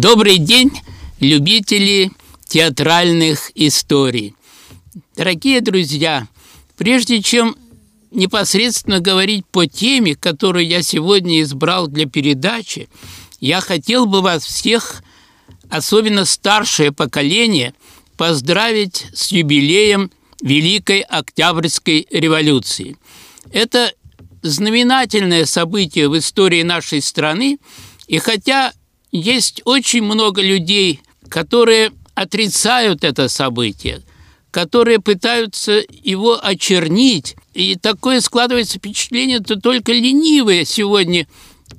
Добрый день, любители театральных историй. Дорогие друзья, прежде чем непосредственно говорить по теме, которую я сегодня избрал для передачи, я хотел бы вас всех, особенно старшее поколение, поздравить с юбилеем Великой Октябрьской революции. Это знаменательное событие в истории нашей страны, и хотя есть очень много людей, которые отрицают это событие, которые пытаются его очернить. И такое складывается впечатление, что только ленивые сегодня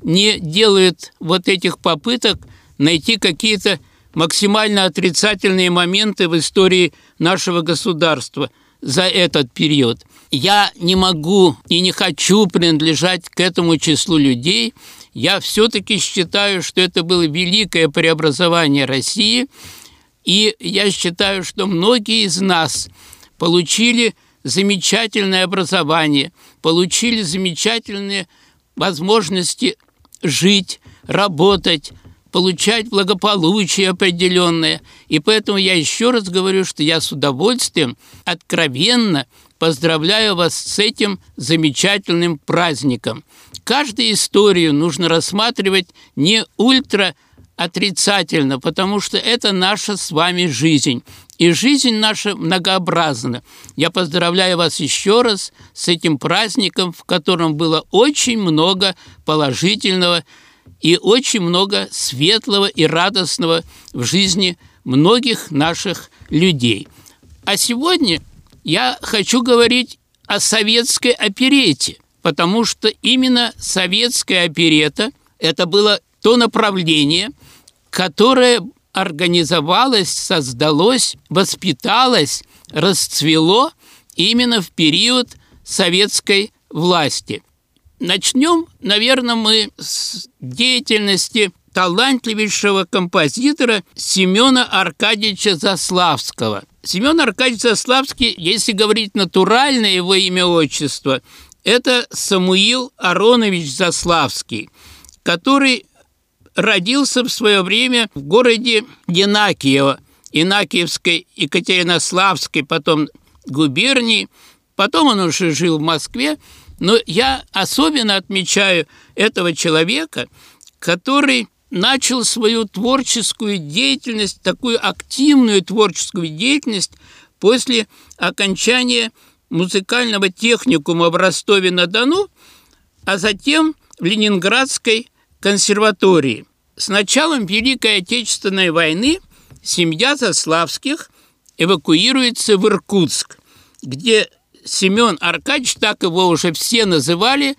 не делают вот этих попыток найти какие-то максимально отрицательные моменты в истории нашего государства за этот период. Я не могу и не хочу принадлежать к этому числу людей. Я все-таки считаю, что это было великое преобразование России – и я считаю, что многие из нас получили замечательное образование, получили замечательные возможности жить, работать, получать благополучие определенное. И поэтому я еще раз говорю, что я с удовольствием, откровенно поздравляю вас с этим замечательным праздником. Каждую историю нужно рассматривать не ультра отрицательно, потому что это наша с вами жизнь. И жизнь наша многообразна. Я поздравляю вас еще раз с этим праздником, в котором было очень много положительного и очень много светлого и радостного в жизни многих наших людей. А сегодня я хочу говорить о советской оперете, потому что именно советская оперета – это было то направление – которое организовалось, создалось, воспиталось, расцвело именно в период советской власти. Начнем, наверное, мы с деятельности талантливейшего композитора Семена Аркадьевича Заславского. Семен Аркадьевич Заславский, если говорить натуральное его имя-отчество, это Самуил Аронович Заславский, который родился в свое время в городе Янакиево, Инакиевской, Екатеринославской, потом губернии. Потом он уже жил в Москве. Но я особенно отмечаю этого человека, который начал свою творческую деятельность, такую активную творческую деятельность после окончания музыкального техникума в Ростове-на-Дону, а затем в Ленинградской консерватории. С началом Великой Отечественной войны семья Заславских эвакуируется в Иркутск, где Семен Аркадьевич, так его уже все называли,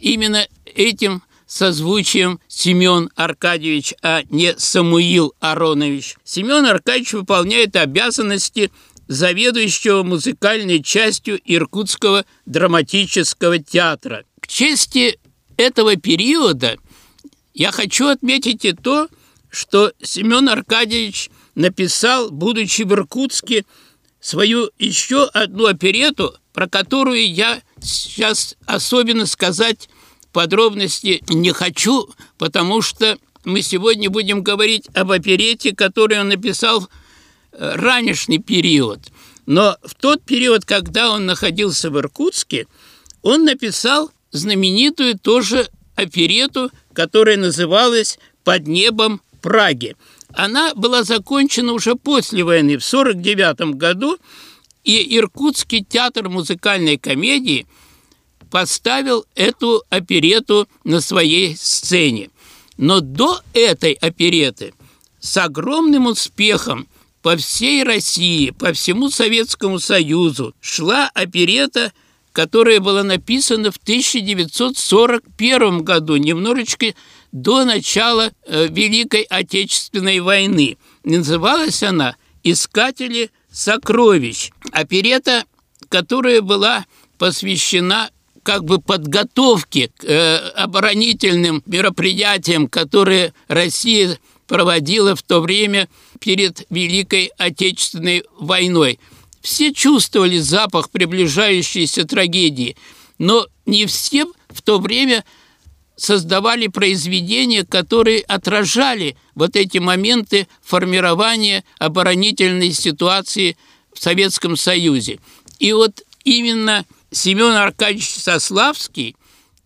именно этим созвучием Семен Аркадьевич, а не Самуил Аронович. Семен Аркадьевич выполняет обязанности заведующего музыкальной частью Иркутского драматического театра. К чести этого периода – я хочу отметить и то, что Семен Аркадьевич написал, будучи в Иркутске, свою еще одну оперету, про которую я сейчас особенно сказать подробности не хочу, потому что мы сегодня будем говорить об оперете, которую он написал в э, ранешний период. Но в тот период, когда он находился в Иркутске, он написал знаменитую тоже оперету, которая называлась «Под небом Праги». Она была закончена уже после войны, в 1949 году, и Иркутский театр музыкальной комедии поставил эту оперету на своей сцене. Но до этой опереты с огромным успехом по всей России, по всему Советскому Союзу шла оперета – которая была написана в 1941 году, немножечко до начала э, Великой Отечественной войны. Называлась она «Искатели сокровищ». Оперета, которая была посвящена как бы подготовке к э, оборонительным мероприятиям, которые Россия проводила в то время перед Великой Отечественной войной – все чувствовали запах приближающейся трагедии, но не все в то время создавали произведения, которые отражали вот эти моменты формирования оборонительной ситуации в Советском Союзе. И вот именно Семен Аркадьевич Сославский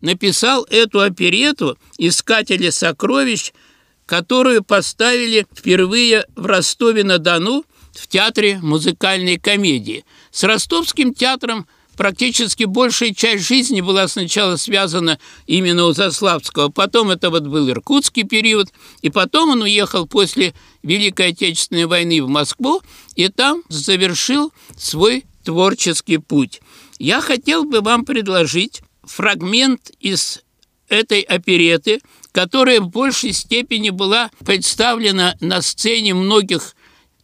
написал эту оперету «Искатели сокровищ», которую поставили впервые в Ростове-на-Дону в Театре музыкальной комедии. С Ростовским театром практически большая часть жизни была сначала связана именно у Заславского, потом это вот был иркутский период, и потом он уехал после Великой Отечественной войны в Москву и там завершил свой творческий путь. Я хотел бы вам предложить фрагмент из этой опереты, которая в большей степени была представлена на сцене многих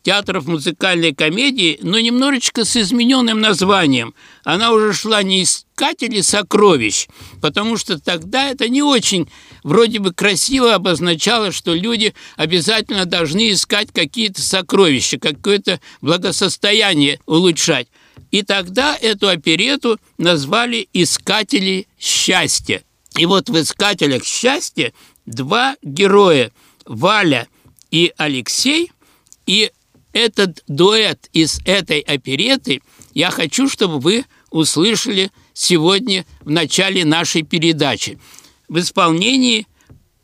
театров музыкальной комедии, но немножечко с измененным названием. Она уже шла не «Искатели сокровищ», потому что тогда это не очень вроде бы красиво обозначало, что люди обязательно должны искать какие-то сокровища, какое-то благосостояние улучшать. И тогда эту оперету назвали «Искатели счастья». И вот в «Искателях счастья» два героя – Валя и Алексей, и этот дуэт из этой опереты я хочу, чтобы вы услышали сегодня в начале нашей передачи. В исполнении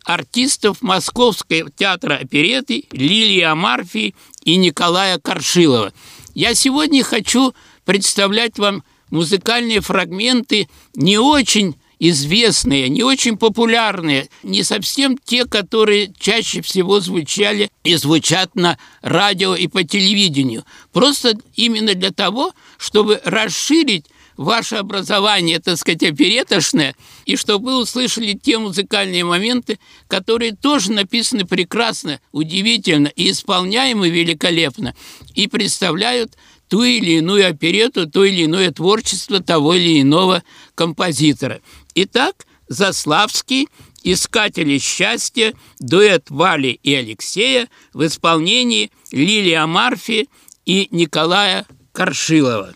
артистов Московского театра опереты Лилии Амарфи и Николая Коршилова. Я сегодня хочу представлять вам музыкальные фрагменты не очень известные, не очень популярные, не совсем те, которые чаще всего звучали и звучат на радио и по телевидению. Просто именно для того, чтобы расширить ваше образование, так сказать, оперетошное, и чтобы вы услышали те музыкальные моменты, которые тоже написаны прекрасно, удивительно и исполняемы великолепно, и представляют ту или иную оперету, то или иное творчество того или иного композитора. Итак, Заславский, «Искатели счастья», дуэт Вали и Алексея в исполнении Лилии Амарфи и Николая Коршилова.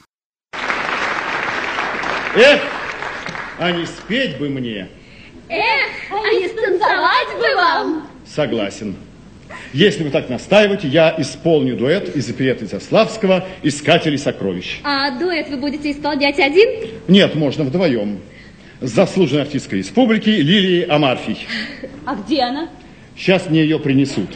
Эх, а не спеть бы мне. Эх, а не станцевать бы вам. Согласен. Если вы так настаиваете, я исполню дуэт из опереты Заславского «Искатели сокровищ». А дуэт вы будете исполнять один? Нет, можно вдвоем. С заслуженной артисткой республики Лилией Амарфий. А где она? Сейчас мне ее принесут.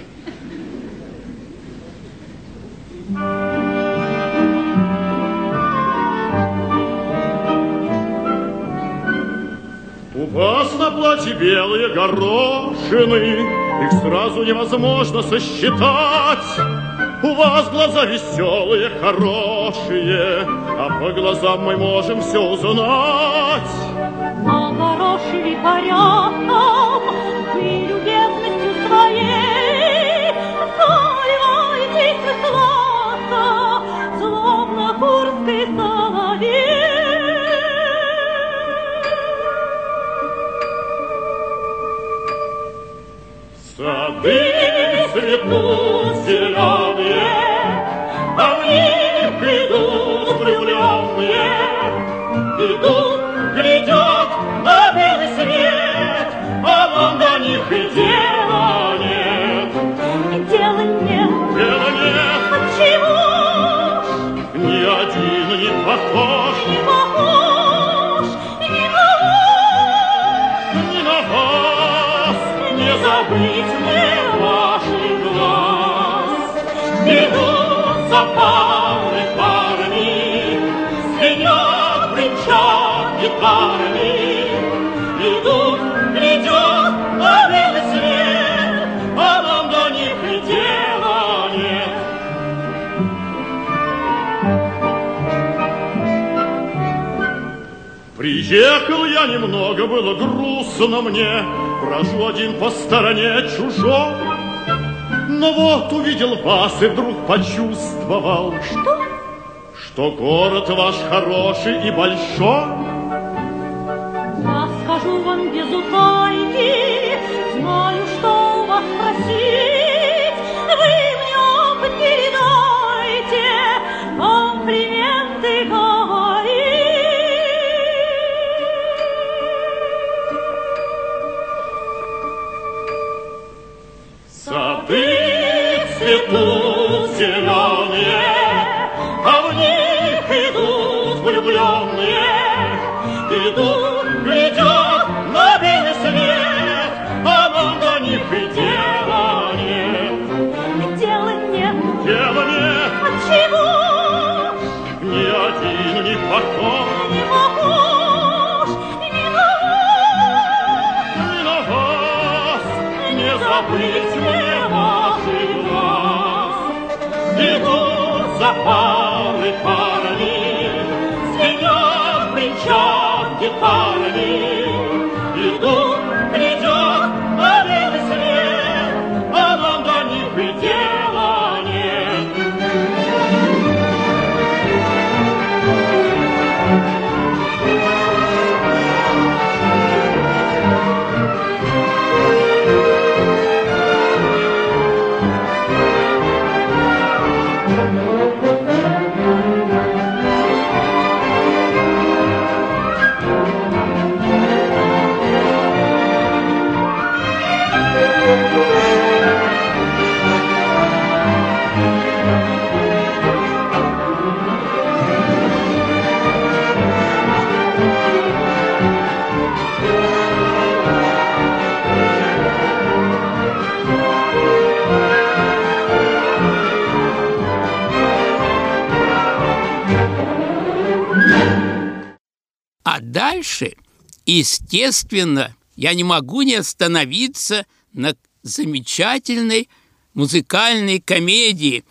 У вас на платье белые горошины, их сразу невозможно сосчитать. У вас глаза веселые, хорошие, а по глазам мы можем все узнать. А горошили порядком, цветут зеленые, а в них идут. Идут, глядят на белый свет, а вам до них и дела нет. Дела нет, Дела нет, ни один не похож не похож ни на вас? ни на вас. Не забыть мне Идут за парой парами, Звенят, бренчат гитарами. Идут, на белый А нам до них и дела нет. Приехал я немного, было грустно мне, Брожу один по стороне чужой. Но вот увидел вас и вдруг почувствовал, Что? что город ваш хороший и большой. Oh, дальше, естественно, я не могу не остановиться на замечательной музыкальной комедии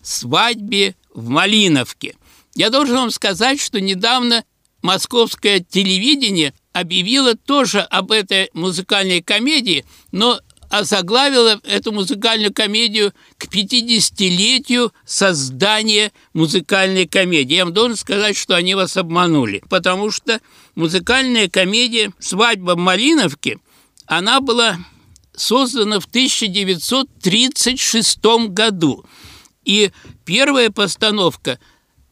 «Свадьбе в Малиновке». Я должен вам сказать, что недавно московское телевидение объявило тоже об этой музыкальной комедии, но озаглавила эту музыкальную комедию к 50-летию создания музыкальной комедии. Я вам должен сказать, что они вас обманули, потому что музыкальная комедия «Свадьба в Малиновке», она была создана в 1936 году. И первая постановка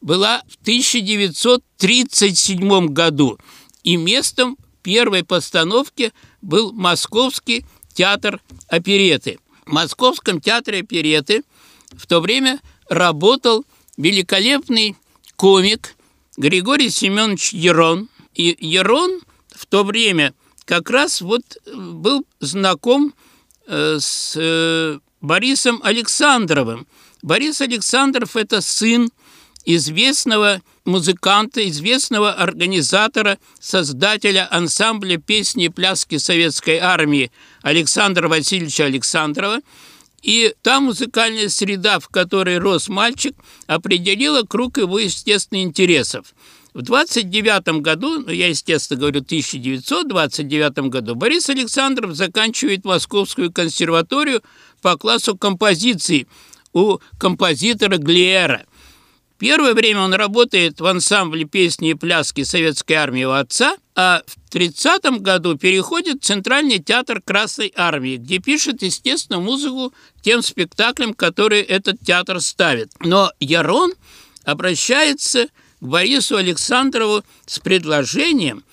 была в 1937 году. И местом первой постановки был Московский театр опереты. В Московском театре опереты в то время работал великолепный комик Григорий Семенович Ерон. И Ерон в то время как раз вот был знаком э, с э, Борисом Александровым. Борис Александров – это сын известного музыканта, известного организатора, создателя ансамбля песни и пляски советской армии Александра Васильевича Александрова. И та музыкальная среда, в которой рос мальчик, определила круг его естественных интересов. В 29 году, ну, я, естественно, говорю 1929 году, Борис Александров заканчивает Московскую консерваторию по классу композиции у композитора Глиера – Первое время он работает в ансамбле песни и пляски советской армии у отца, а в 30 году переходит в Центральный театр Красной армии, где пишет, естественно, музыку тем спектаклям, которые этот театр ставит. Но Ярон обращается Борису Александрову с предложением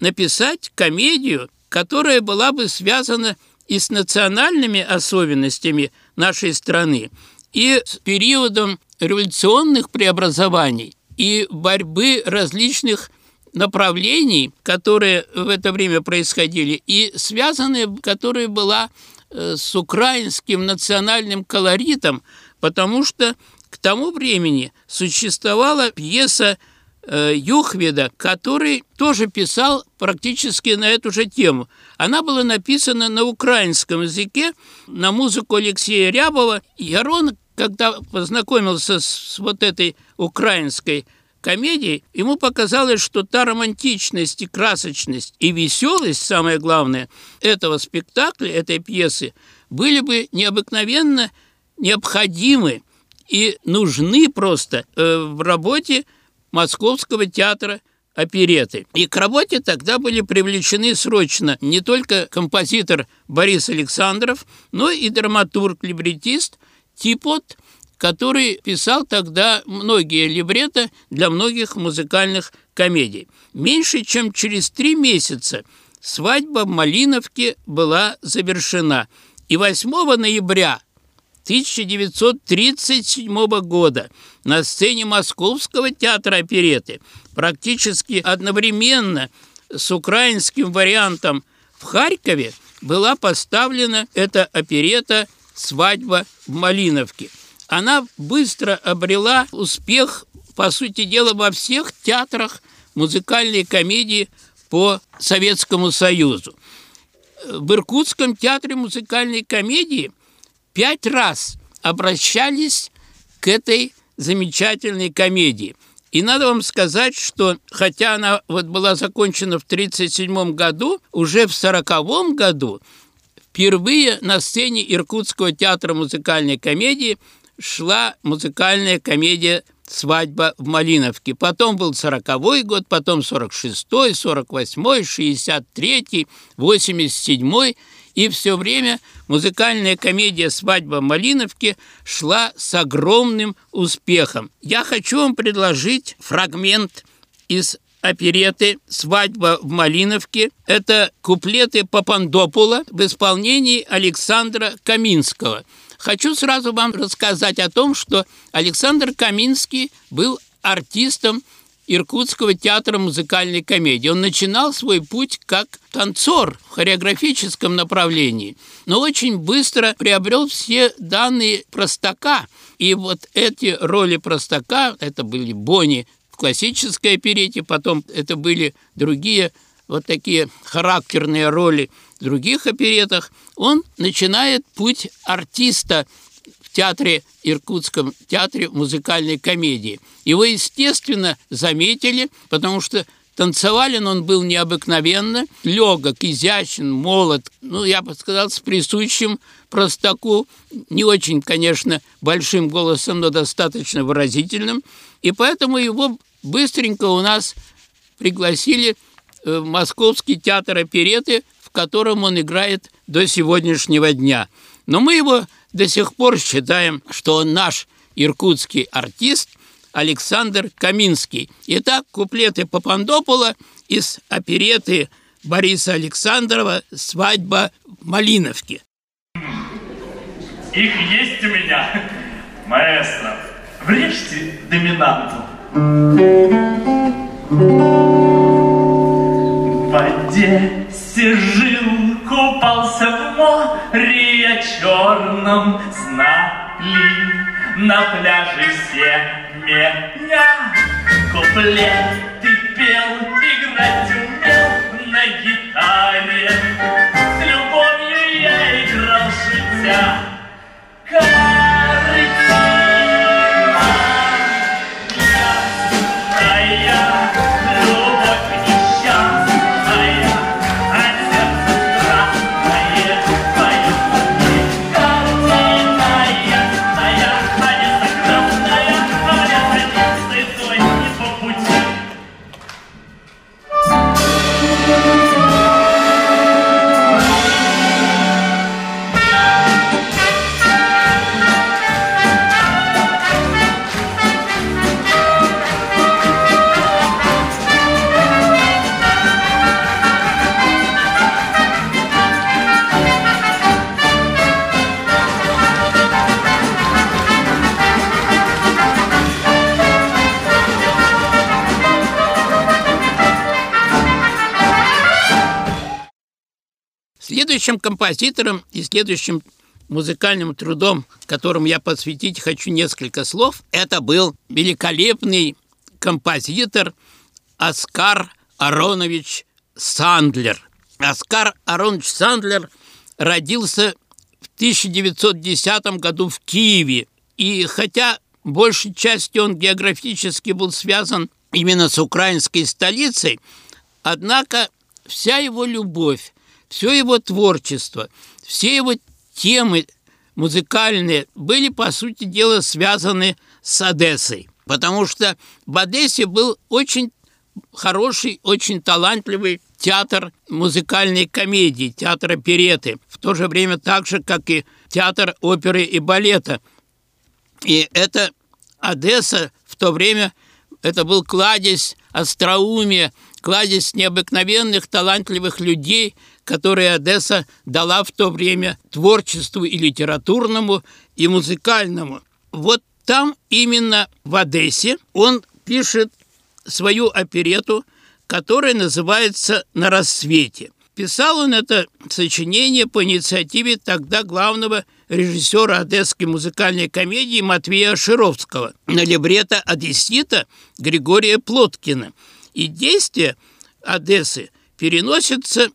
написать комедию, которая была бы связана и с национальными особенностями нашей страны, и с периодом революционных преобразований и борьбы различных направлений, которые в это время происходили, и связанные, которая была э, с украинским национальным колоритом, потому что к тому времени существовала пьеса э, Юхведа, который тоже писал практически на эту же тему. Она была написана на украинском языке, на музыку Алексея Рябова. Ярон когда познакомился с вот этой украинской комедией, ему показалось, что та романтичность и красочность и веселость, самое главное, этого спектакля, этой пьесы, были бы необыкновенно необходимы и нужны просто э, в работе Московского театра опереты. И к работе тогда были привлечены срочно не только композитор Борис Александров, но и драматург-либретист Типот, который писал тогда многие либретто для многих музыкальных комедий. Меньше чем через три месяца свадьба в Малиновке была завершена. И 8 ноября 1937 года на сцене Московского театра опереты практически одновременно с украинским вариантом в Харькове была поставлена эта оперета «Свадьба в Малиновке». Она быстро обрела успех, по сути дела, во всех театрах музыкальной комедии по Советскому Союзу. В Иркутском театре музыкальной комедии пять раз обращались к этой замечательной комедии. И надо вам сказать, что хотя она вот была закончена в 1937 году, уже в 1940 году впервые на сцене Иркутского театра музыкальной комедии шла музыкальная комедия «Свадьба в Малиновке». Потом был 40-й год, потом 46-й, 48-й, 63-й, 87-й. И все время музыкальная комедия «Свадьба в Малиновке» шла с огромным успехом. Я хочу вам предложить фрагмент из опереты «Свадьба в Малиновке». Это куплеты Папандопула в исполнении Александра Каминского. Хочу сразу вам рассказать о том, что Александр Каминский был артистом Иркутского театра музыкальной комедии. Он начинал свой путь как танцор в хореографическом направлении, но очень быстро приобрел все данные простака. И вот эти роли простака, это были Бони в классической оперете, потом это были другие вот такие характерные роли в других оперетах, он начинает путь артиста театре, Иркутском театре музыкальной комедии. Его, естественно, заметили, потому что Танцевален он был необыкновенно, легок, изящен, молод, ну, я бы сказал, с присущим простаку, не очень, конечно, большим голосом, но достаточно выразительным. И поэтому его быстренько у нас пригласили в Московский театр опереты, в котором он играет до сегодняшнего дня. Но мы его до сих пор считаем, что он наш иркутский артист Александр Каминский. Итак, куплеты Папандопола из опереты Бориса Александрова «Свадьба в Малиновке». Их есть у меня, маэстро. Врежьте доминанту. В воде сижил, купался в море черном, знали на пляже все меня. Куплеты пел, играть умел на гитаре. С любовью я играл шутя. Картина Следующим композитором и следующим музыкальным трудом, которым я посвятить хочу несколько слов, это был великолепный композитор Оскар Аронович Сандлер. Оскар Аронович Сандлер родился в 1910 году в Киеве. И хотя большей частью он географически был связан именно с украинской столицей, однако вся его любовь, все его творчество, все его темы музыкальные были, по сути дела, связаны с Одессой. Потому что в Одессе был очень хороший, очень талантливый театр музыкальной комедии, театр опереты, в то же время так же, как и театр оперы и балета. И это Одесса в то время, это был кладезь остроумия, кладезь необыкновенных талантливых людей, которые Одесса дала в то время творчеству и литературному, и музыкальному. Вот там именно в Одессе он пишет свою оперету, которая называется «На рассвете». Писал он это сочинение по инициативе тогда главного режиссера одесской музыкальной комедии Матвея Шировского на либретто «Одессита» Григория Плоткина. И действие Одессы переносится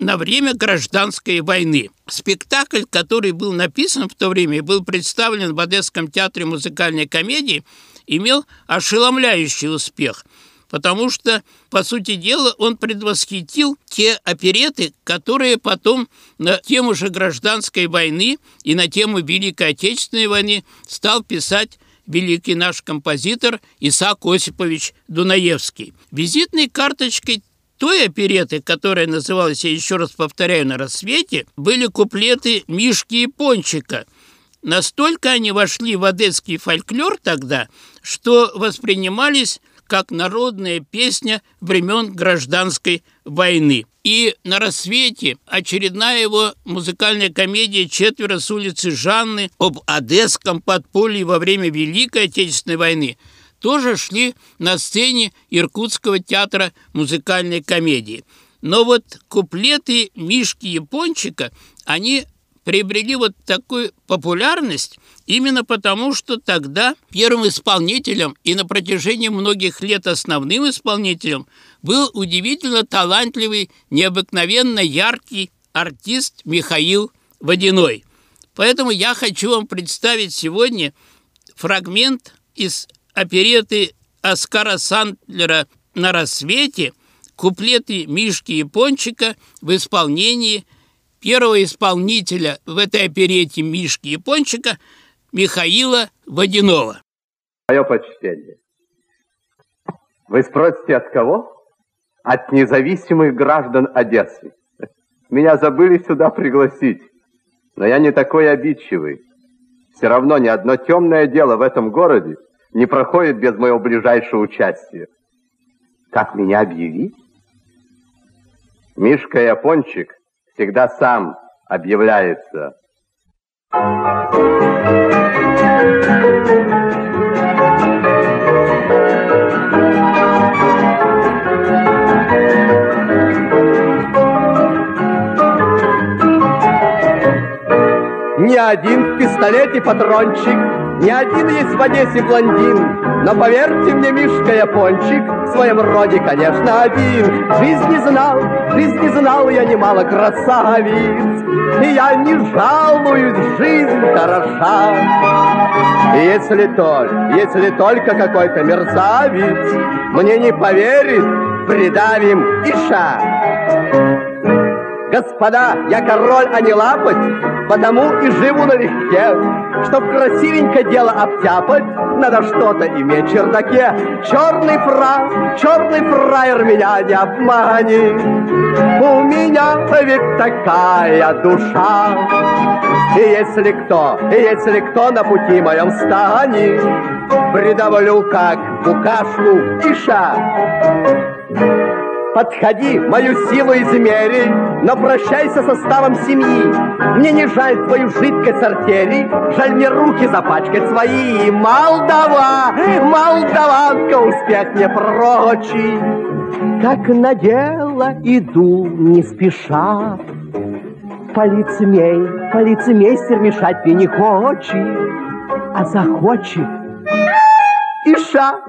на время гражданской войны. Спектакль, который был написан в то время и был представлен в Одесском театре музыкальной комедии, имел ошеломляющий успех – потому что, по сути дела, он предвосхитил те опереты, которые потом на тему же гражданской войны и на тему Великой Отечественной войны стал писать великий наш композитор Исаак Осипович Дунаевский. Визитной карточкой той опереты, которая называлась, я еще раз повторяю, «На рассвете», были куплеты Мишки и Пончика. Настолько они вошли в одесский фольклор тогда, что воспринимались как народная песня времен гражданской войны. И на рассвете очередная его музыкальная комедия «Четверо с улицы Жанны» об одесском подполье во время Великой Отечественной войны тоже шли на сцене Иркутского театра музыкальной комедии. Но вот куплеты Мишки Япончика, они приобрели вот такую популярность именно потому, что тогда первым исполнителем и на протяжении многих лет основным исполнителем был удивительно талантливый, необыкновенно яркий артист Михаил Водяной. Поэтому я хочу вам представить сегодня фрагмент из опереты Оскара Сандлера «На рассвете» куплеты Мишки Япончика в исполнении – первого исполнителя в этой оперете Мишки Япончика Михаила Водянова. Мое почтение. Вы спросите, от кого? От независимых граждан Одессы. Меня забыли сюда пригласить, но я не такой обидчивый. Все равно ни одно темное дело в этом городе не проходит без моего ближайшего участия. Как меня объявить? Мишка Япончик всегда сам объявляется. Не один в пистолете патрончик ни один есть в Одессе блондин, но поверьте мне, Мишка Япончик, в своем роде, конечно, один. Жизнь не знал, жизнь не знал я немало красавиц, и я не жалуюсь, жизнь хороша. Если только, если только какой-то мерзавец мне не поверит, придавим иша. Господа, я король, а не лапоть, потому и живу налегке. Чтоб красивенько дело обтяпать, надо что-то иметь в чердаке. Черный фра, черный фраер меня не обманет. У меня ведь такая душа. И если кто, и если кто на пути моем станет, Придавлю как букашку иша. Подходи, мою силу измери, но прощайся со составом семьи. Мне не жаль твою жидкость артели, жаль мне руки запачкать свои. Молдова, молдаванка, успех не прочий. Как на дело иду не спеша. Полицмей, полицмейстер мешать мне не хочет, а захочет. Иша.